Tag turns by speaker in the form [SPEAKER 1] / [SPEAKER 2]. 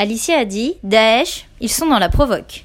[SPEAKER 1] Alicia a dit Daesh, ils sont dans la provoque.